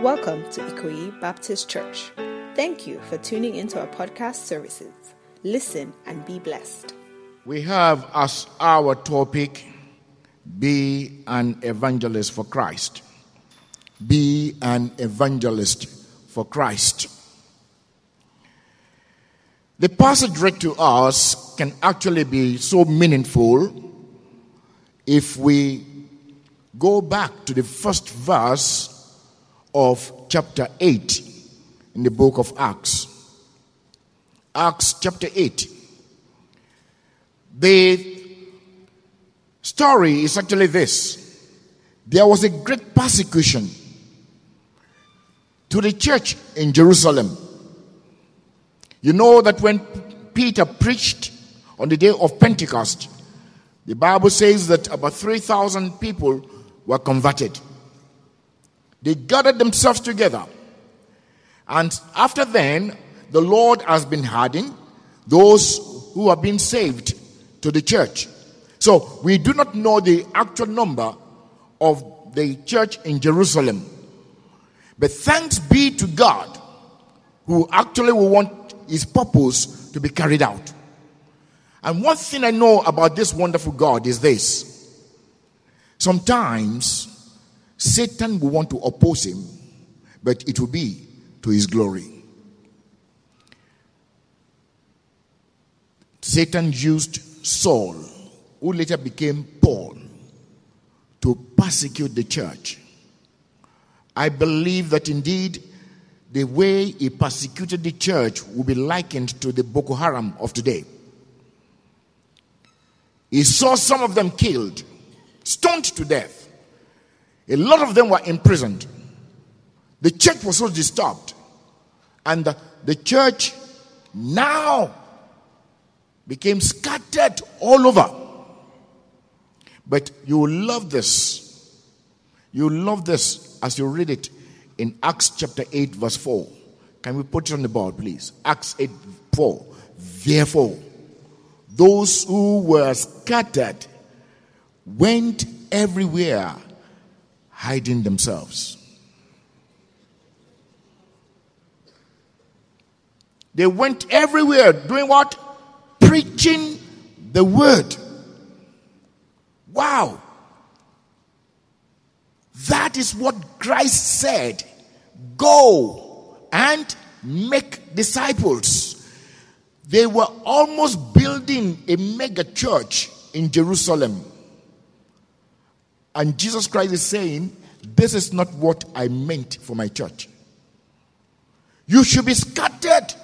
Welcome to Ikoyi Baptist Church. Thank you for tuning into our podcast services. Listen and be blessed. We have as our topic be an evangelist for Christ. Be an evangelist for Christ. The passage read to us can actually be so meaningful if we go back to the first verse of chapter 8 in the book of Acts. Acts chapter 8. The story is actually this there was a great persecution to the church in Jerusalem. You know that when Peter preached on the day of Pentecost, the Bible says that about 3,000 people were converted. They gathered themselves together. And after then, the Lord has been adding those who have been saved to the church. So we do not know the actual number of the church in Jerusalem. But thanks be to God who actually will want his purpose to be carried out. And one thing I know about this wonderful God is this. Sometimes Satan will want to oppose him, but it will be to his glory. Satan used Saul, who later became Paul, to persecute the church. I believe that indeed the way he persecuted the church will be likened to the Boko Haram of today. He saw some of them killed, stoned to death. A lot of them were imprisoned. The church was so disturbed. And the, the church now became scattered all over. But you love this. You love this as you read it in Acts chapter 8, verse 4. Can we put it on the board, please? Acts 8, 4. Therefore, those who were scattered went everywhere hiding themselves. They went everywhere doing what? Preaching the word. Wow. That is what Christ said. Go and make disciples. They were almost building a mega church in Jerusalem. And Jesus Christ is saying, This is not what I meant for my church. You should be scattered.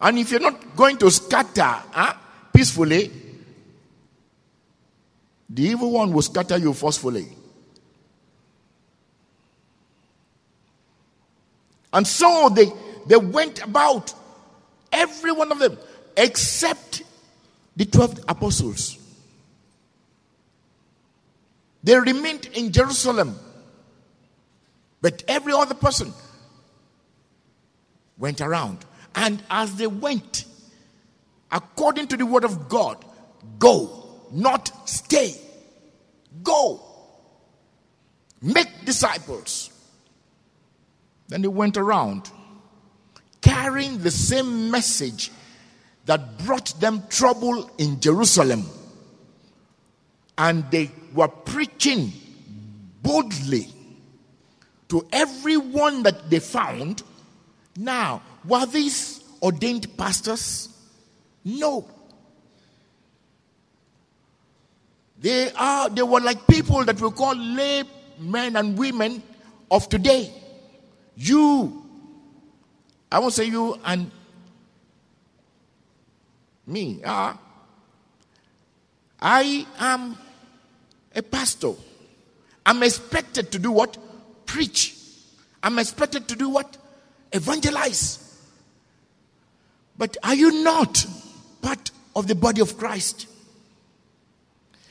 And if you're not going to scatter huh, peacefully, the evil one will scatter you forcefully. And so they, they went about, every one of them, except the 12 apostles. They remained in Jerusalem. But every other person went around. And as they went, according to the word of God, go, not stay. Go. Make disciples. Then they went around carrying the same message that brought them trouble in Jerusalem and they were preaching boldly to everyone that they found. Now, were these ordained pastors? No. They are they were like people that we call lay men and women of today. You, I won't say you and me. Uh, I am a pastor. I'm expected to do what? Preach. I'm expected to do what? Evangelize. But are you not part of the body of Christ?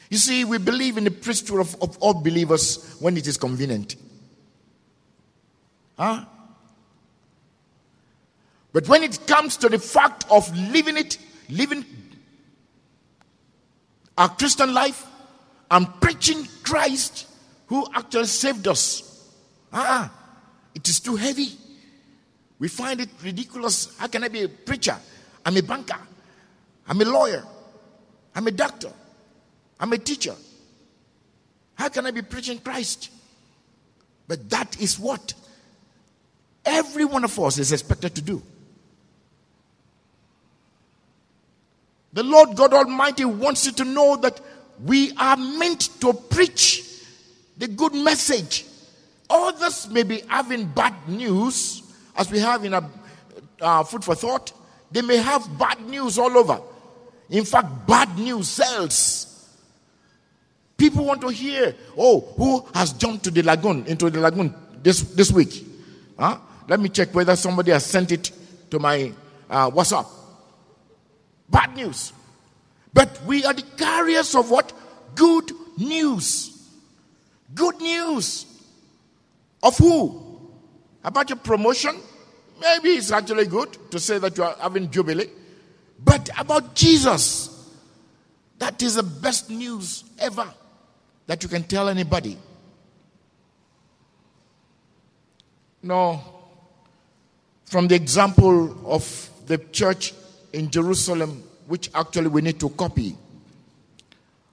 You see, we believe in the priesthood of, of all believers when it is convenient. Huh? But when it comes to the fact of living it, living our Christian life, I'm preaching Christ who actually saved us. Uh-uh. It is too heavy. We find it ridiculous. How can I be a preacher? I'm a banker. I'm a lawyer. I'm a doctor. I'm a teacher. How can I be preaching Christ? But that is what every one of us is expected to do. The Lord God Almighty wants you to know that we are meant to preach the good message. Others may be having bad news, as we have in a uh, food for thought. They may have bad news all over. In fact, bad news sells. People want to hear, oh, who has jumped to the lagoon, into the lagoon this, this week? Huh? Let me check whether somebody has sent it to my uh, WhatsApp. Bad news. But we are the carriers of what? Good news. Good news. Of who? About your promotion? Maybe it's actually good to say that you are having jubilee. But about Jesus. That is the best news ever that you can tell anybody. No. From the example of the church in Jerusalem, which actually we need to copy.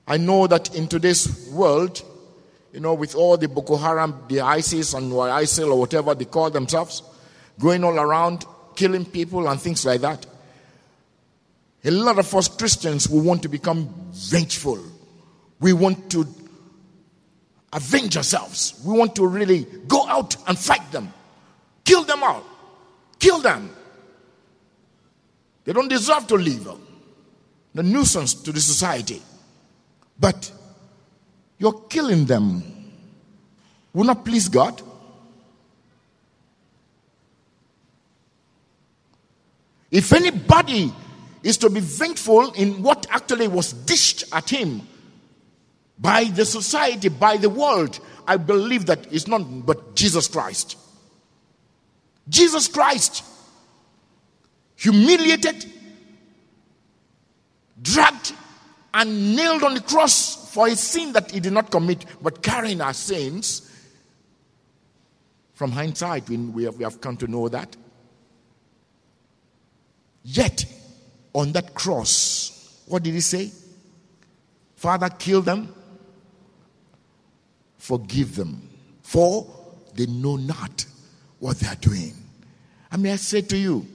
I know that in today's world, you know, with all the Boko Haram, the ISIS and ISIL or whatever they call themselves, going all around killing people and things like that. A lot of us Christians, we want to become vengeful. We want to avenge ourselves. We want to really go out and fight them, kill them all, kill them. They don't deserve to live. The nuisance to the society. But you're killing them. Will not please God. If anybody is to be vengeful in what actually was dished at him by the society, by the world, I believe that it's not but Jesus Christ. Jesus Christ humiliated, dragged, and nailed on the cross for a sin that he did not commit, but carrying our sins. From hindsight, we have, we have come to know that. Yet, on that cross, what did he say? Father, kill them, forgive them, for they know not what they are doing. I may I say to you,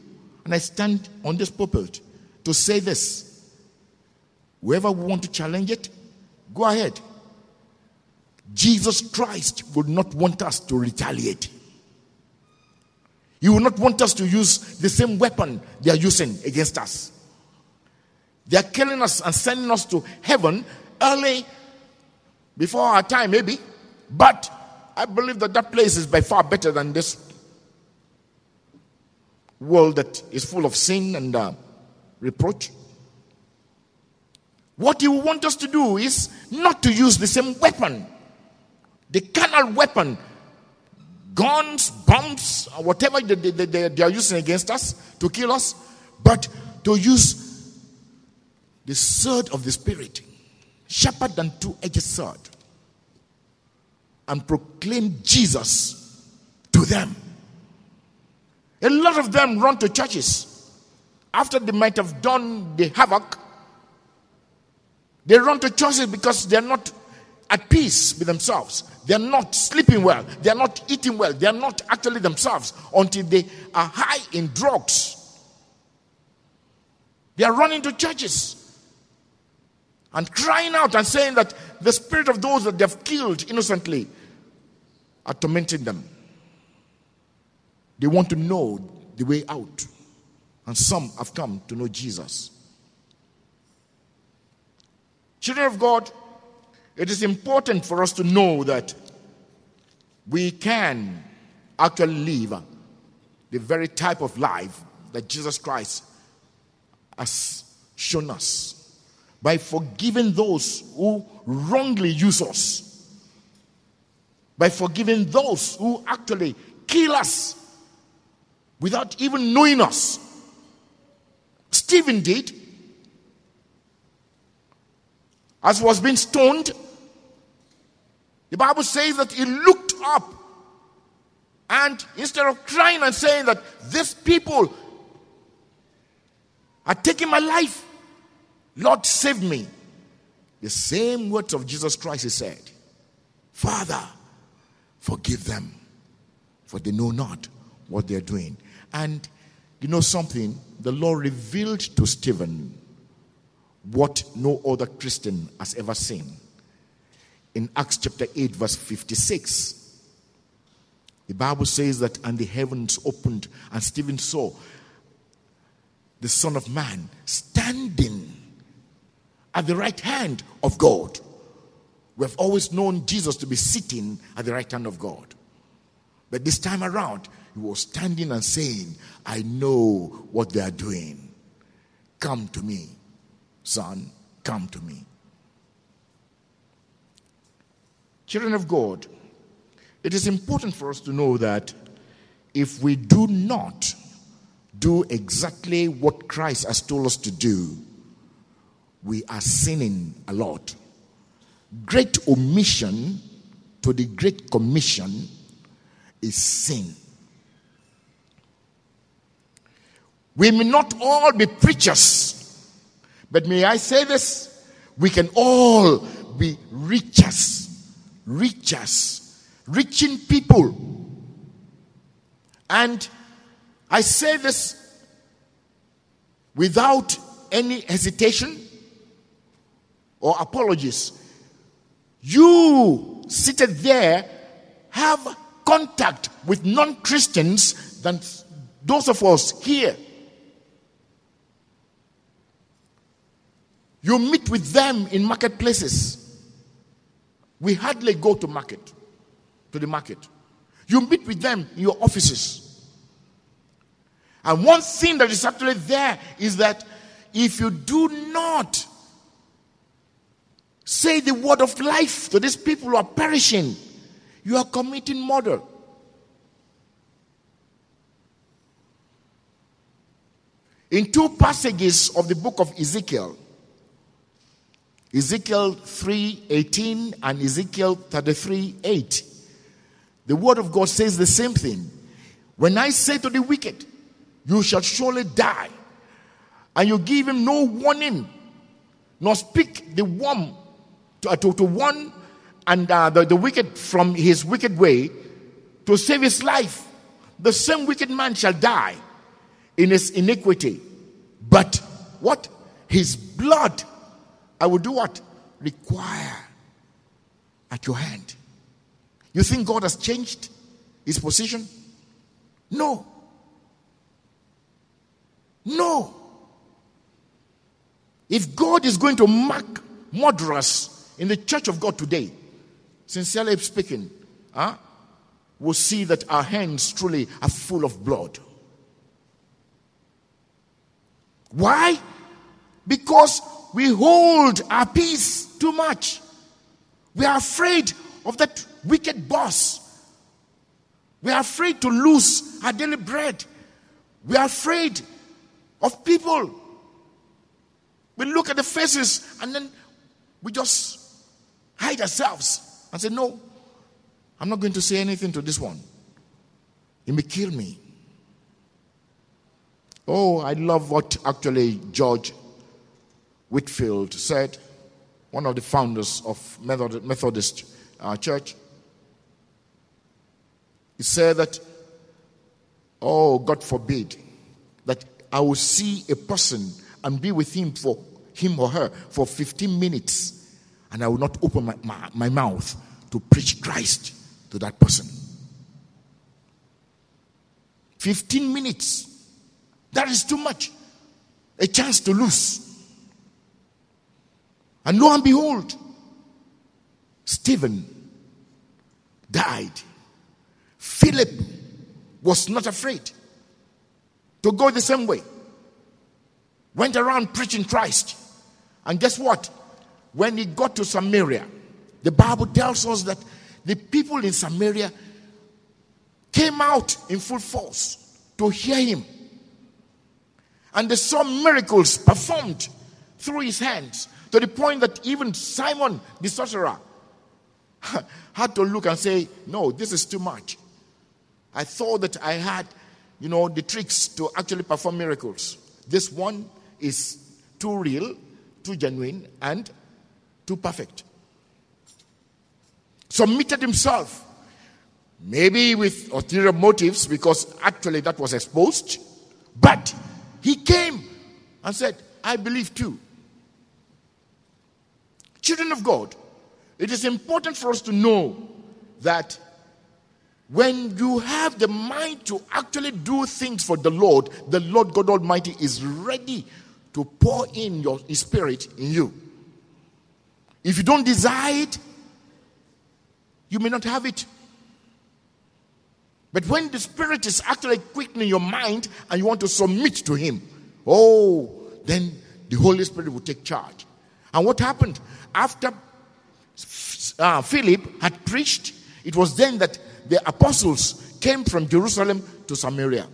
and I stand on this pulpit to say this. Whoever we want to challenge it, go ahead. Jesus Christ would not want us to retaliate. He will not want us to use the same weapon they are using against us. They are killing us and sending us to heaven early before our time, maybe. But I believe that that place is by far better than this world that is full of sin and uh, reproach. What you want us to do is not to use the same weapon, the carnal weapon, guns, bombs, or whatever they, they, they, they are using against us to kill us, but to use the sword of the Spirit, sharper than two edged sword, and proclaim Jesus to them. A lot of them run to churches. After they might have done the havoc. They run to churches because they're not at peace with themselves. They're not sleeping well. They're not eating well. They're not actually themselves until they are high in drugs. They are running to churches and crying out and saying that the spirit of those that they've killed innocently are tormenting them. They want to know the way out. And some have come to know Jesus. Children of God, it is important for us to know that we can actually live the very type of life that Jesus Christ has shown us by forgiving those who wrongly use us, by forgiving those who actually kill us without even knowing us. Stephen did. As was being stoned, the Bible says that he looked up And instead of crying and saying that these people are taking my life, Lord, save me. The same words of Jesus Christ, he said, Father, forgive them, for they know not what they're doing. And you know something? The Lord revealed to Stephen what no other Christian has ever seen. In Acts chapter 8, verse 56, the Bible says that, and the heavens opened, and Stephen saw the Son of Man standing at the right hand of God. We have always known Jesus to be sitting at the right hand of God. But this time around, he was standing and saying, I know what they are doing. Come to me, son, come to me. Children of God, it is important for us to know that if we do not do exactly what Christ has told us to do, we are sinning a lot. Great omission to the Great Commission is sin. We may not all be preachers, but may I say this? We can all be riches, reachers, reaching people. And I say this without any hesitation or apologies. You seated there have contact with non Christians than those of us here. You meet with them in marketplaces. We hardly go to market, to the market. You meet with them in your offices. And one thing that is actually there is that if you do not say the word of life to these people who are perishing, you are committing murder. In two passages of the book of Ezekiel, Ezekiel 3:18 and Ezekiel 33:8, the word of God says the same thing. When I say to the wicked, you shall surely die. And you give him no warning, nor speak the worm to, to, to warn and uh, the, the wicked from his wicked way to save his life. The same wicked man shall die in his iniquity. But what? His blood, I will do what? Require at your hand. You think God has changed his position? No. No. If God is going to mark murderers in the church of God today, sincerely speaking, huh, we'll see that our hands truly are full of blood. Why? Because we hold our peace too much. We are afraid of that wicked boss. We are afraid to lose our daily bread. We are afraid of people. We look at the faces and then we just hide ourselves and say, No, I'm not going to say anything to this one. He may kill me. Oh, I love what actually George Whitefield said, one of the founders of Methodist uh, Church. He said that, oh, God forbid, that I will see a person and be with him for him or her for 15 minutes, and I will not open my, my, my mouth to preach Christ to that person. 15 minutes. That is too much. A chance to lose. And lo and behold, Stephen died. Philip was not afraid to go the same way. Went around preaching Christ. And guess what? When he got to Samaria, the Bible tells us that the people in Samaria came out in full force to hear him. And they saw miracles performed through his hands to the point that even Simon the sorcerer had to look and say, No, this is too much. I thought that I had, you know, the tricks to actually perform miracles. This one is too real, too genuine, and too perfect. Submitted himself, maybe with ulterior motives, because actually that was exposed, but he came and said, I believe too. Children of God, it is important for us to know that when you have the mind to actually do things for the Lord, the Lord God Almighty is ready to pour in your his spirit in you. If you don't desire it, you may not have it. But when the spirit is actually quickening your mind and you want to submit to him, oh, then the Holy Spirit will take charge. And what happened? After uh, Philip had preached, it was then that the apostles came from Jerusalem to Samaria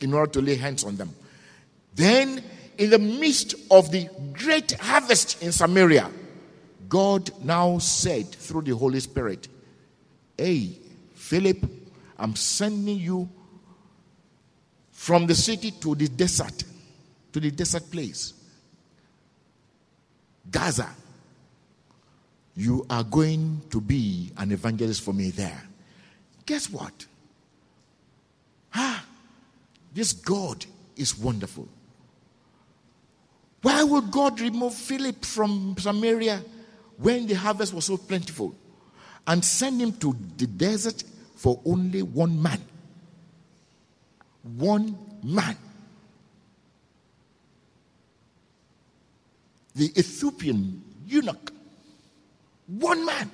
in order to lay hands on them. Then, in the midst of the great harvest in Samaria, God now said through the Holy Spirit, Hey, Philip, I'm sending you from the city to the desert, to the desert place. Gaza. You are going to be an evangelist for me there. Guess what? Ah, this God is wonderful. Why would God remove Philip from Samaria when the harvest was so plentiful and send him to the desert for only one man? One man. The Ethiopian eunuch. One man.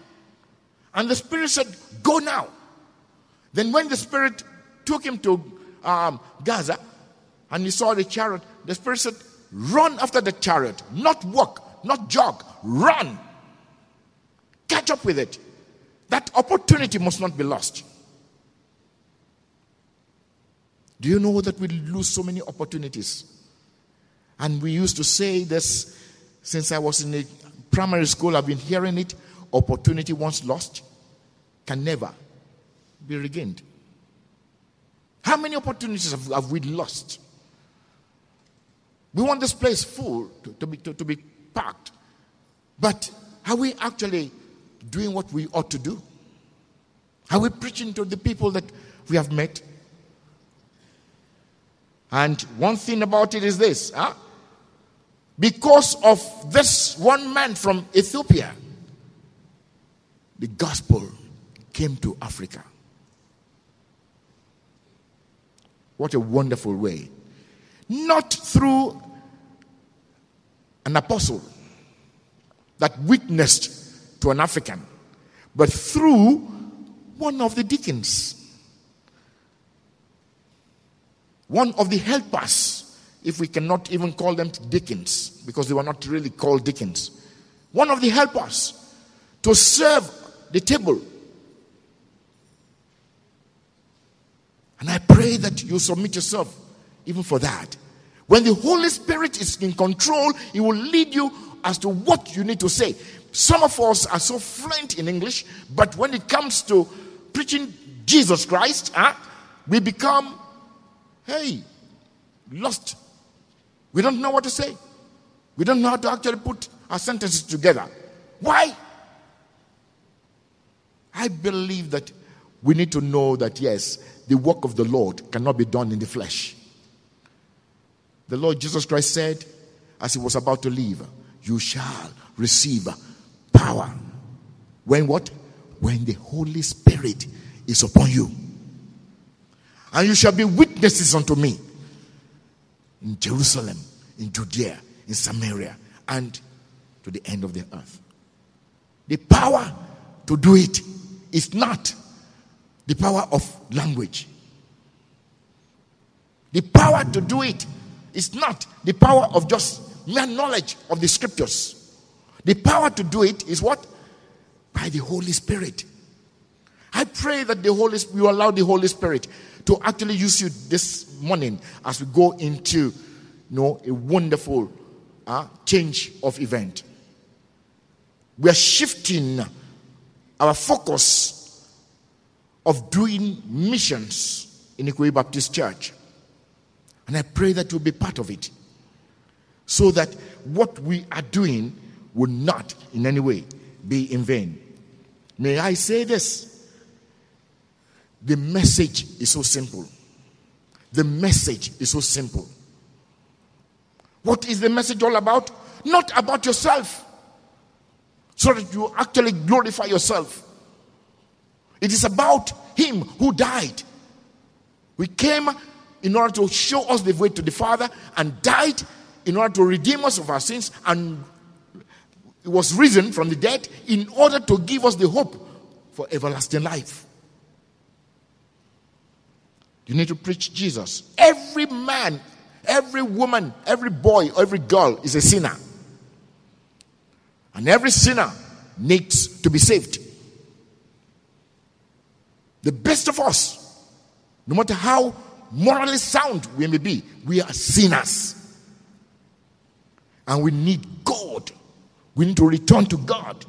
And the Spirit said, Go now. Then, when the Spirit took him to um, Gaza and he saw the chariot, the Spirit said, Run after the chariot, not walk, not jog, run. Catch up with it. That opportunity must not be lost. Do you know that we lose so many opportunities? And we used to say this since I was in the primary school, I've been hearing it opportunity once lost can never be regained. How many opportunities have, have we lost? We want this place full to, to be, to, to be packed. But are we actually doing what we ought to do? Are we preaching to the people that we have met? And one thing about it is this huh? Because of this one man from Ethiopia, the gospel came to Africa. What a wonderful way. Not through an apostle that witnessed to an African, but through one of the deacons, one of the helpers, if we cannot even call them deacons, because they were not really called deacons, one of the helpers to serve the table. And I pray that you submit yourself even for that. When the Holy Spirit is in control, He will lead you as to what you need to say. Some of us are so fluent in English, but when it comes to preaching Jesus Christ, huh, we become, hey, lost. We don't know what to say. We don't know how to actually put our sentences together. Why? I believe that we need to know that, yes, the work of the Lord cannot be done in the flesh. The Lord Jesus Christ said, as he was about to leave, You shall receive power. When what? When the Holy Spirit is upon you. And you shall be witnesses unto me in Jerusalem, in Judea, in Samaria, and to the end of the earth. The power to do it is not the power of language. The power to do it is not the power of just mere knowledge of the scriptures. The power to do it is what? By the Holy Spirit. I pray that the Holy you allow the Holy Spirit to actually use you this morning as we go into you know, a wonderful uh, change of event. We are shifting our focus of doing missions in Ikoyi Baptist Church. And I pray that you'll be part of it. So that what we are doing will not in any way be in vain. May I say this? The message is so simple. The message is so simple. What is the message all about? Not about yourself, so that you actually glorify yourself. It is about Him who died. We came in order to show us the way to the Father and died in order to redeem us of our sins and was risen from the dead in order to give us the hope for everlasting life. You need to preach Jesus. Every man, every woman, every boy, every girl is a sinner. And every sinner needs to be saved. The best of us, no matter how morally sound we may be, we are sinners. And we need God. We need to return to God.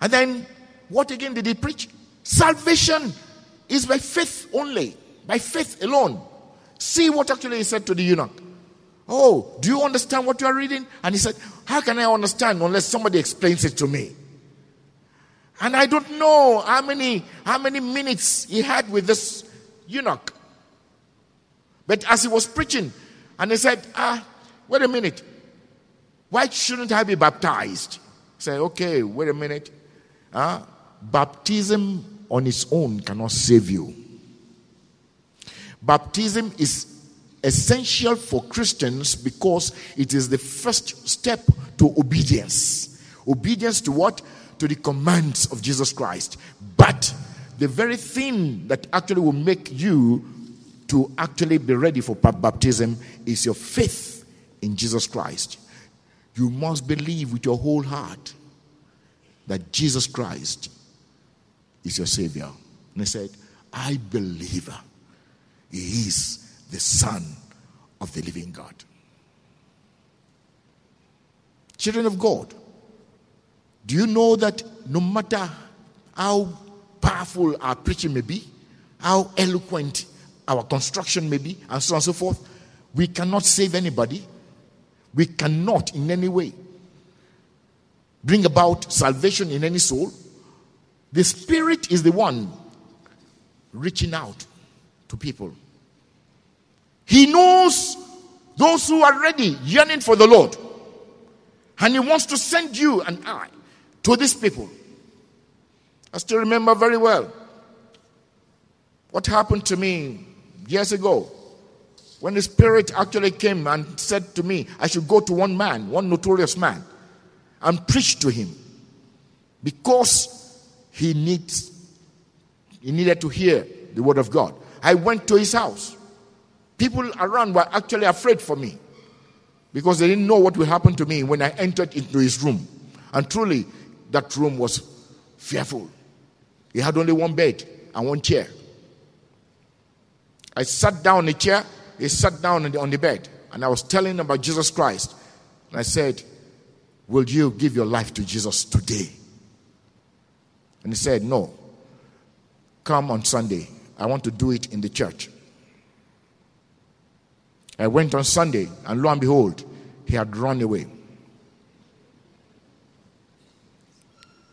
And then, what again did he preach? Salvation is by faith only, by faith alone. See what actually he said to the eunuch. Oh, do you understand what you are reading? And he said, How can I understand unless somebody explains it to me? And I don't know how many how many minutes he had with this eunuch. But as he was preaching, and he said, Ah, wait a minute. Why shouldn't I be baptized? Say, okay, wait a minute. Uh, baptism on its own cannot save you. Baptism is essential for Christians because it is the first step to obedience. Obedience to what? To the commands of Jesus Christ. But the very thing that actually will make you to actually be ready for baptism is your faith in Jesus Christ. You must believe with your whole heart that Jesus Christ is your Savior. And he said, I believe He is the Son of the living God. Children of God, do you know that no matter how powerful our preaching may be, how eloquent our construction may be, and so on and so forth, we cannot save anybody. We cannot in any way bring about salvation in any soul the Spirit is the one reaching out to people. He knows those who are ready, yearning for the Lord. And He wants to send you and I to these people. I still remember very well what happened to me years ago when the Spirit actually came and said to me, I should go to one man, one notorious man, and preach to him. Because he needs he needed to hear the word of God. I went to his house. People around were actually afraid for me because they didn't know what would happen to me when I entered into his room. And truly, that room was fearful. He had only one bed and one chair. I sat down in the chair, he sat down on the, on the bed, and I was telling him about Jesus Christ. And I said, Will you give your life to Jesus today? And he said, No, come on Sunday. I want to do it in the church. I went on Sunday, and lo and behold, he had run away.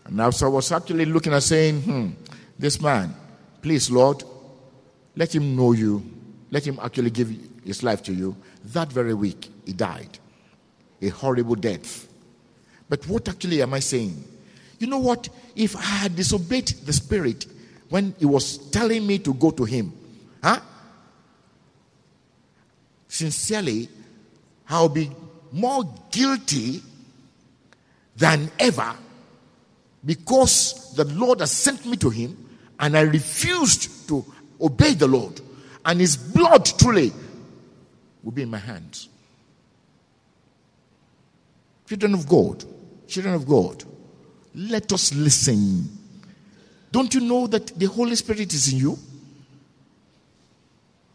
And I was actually looking and saying, hmm, this man, please, Lord, let him know you. Let him actually give his life to you. That very week, he died. A horrible death. But what actually am I saying? You know what? If I had disobeyed the Spirit when He was telling me to go to Him, huh? Sincerely, I'll be more guilty than ever because the Lord has sent me to Him and I refused to obey the Lord. And His blood truly will be in my hands. Children of God, children of God, let us listen. Don't you know that the Holy Spirit is in you?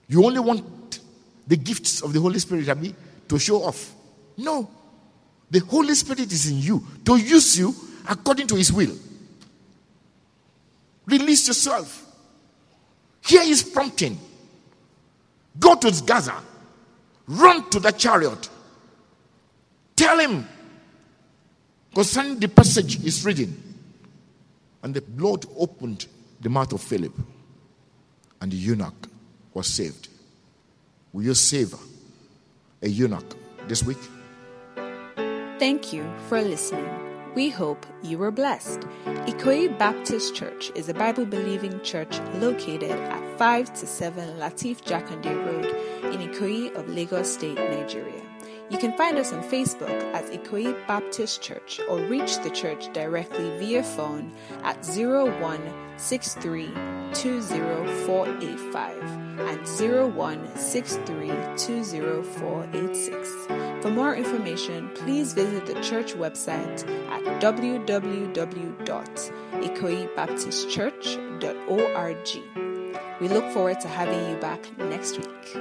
You only want the gifts of the Holy Spirit, Abby, to show off. No. The Holy Spirit is in you to use you according to His will. Release yourself. Hear his prompting. Go to Gaza. Run to the chariot. Tell him concerning the passage he's reading. And the Lord opened the mouth of Philip, and the eunuch was saved. Will you save a eunuch this week? Thank you for listening. We hope you were blessed. Ikoyi Baptist Church is a Bible believing church located at 5 to 7 Lateef Jakande Road in Ikoyi of Lagos State, Nigeria. You can find us on Facebook at Ikoyi Baptist Church or reach the church directly via phone at 0163204485 and 0163204486. For more information, please visit the church website at www.ikoyibaptistchurch.org. We look forward to having you back next week.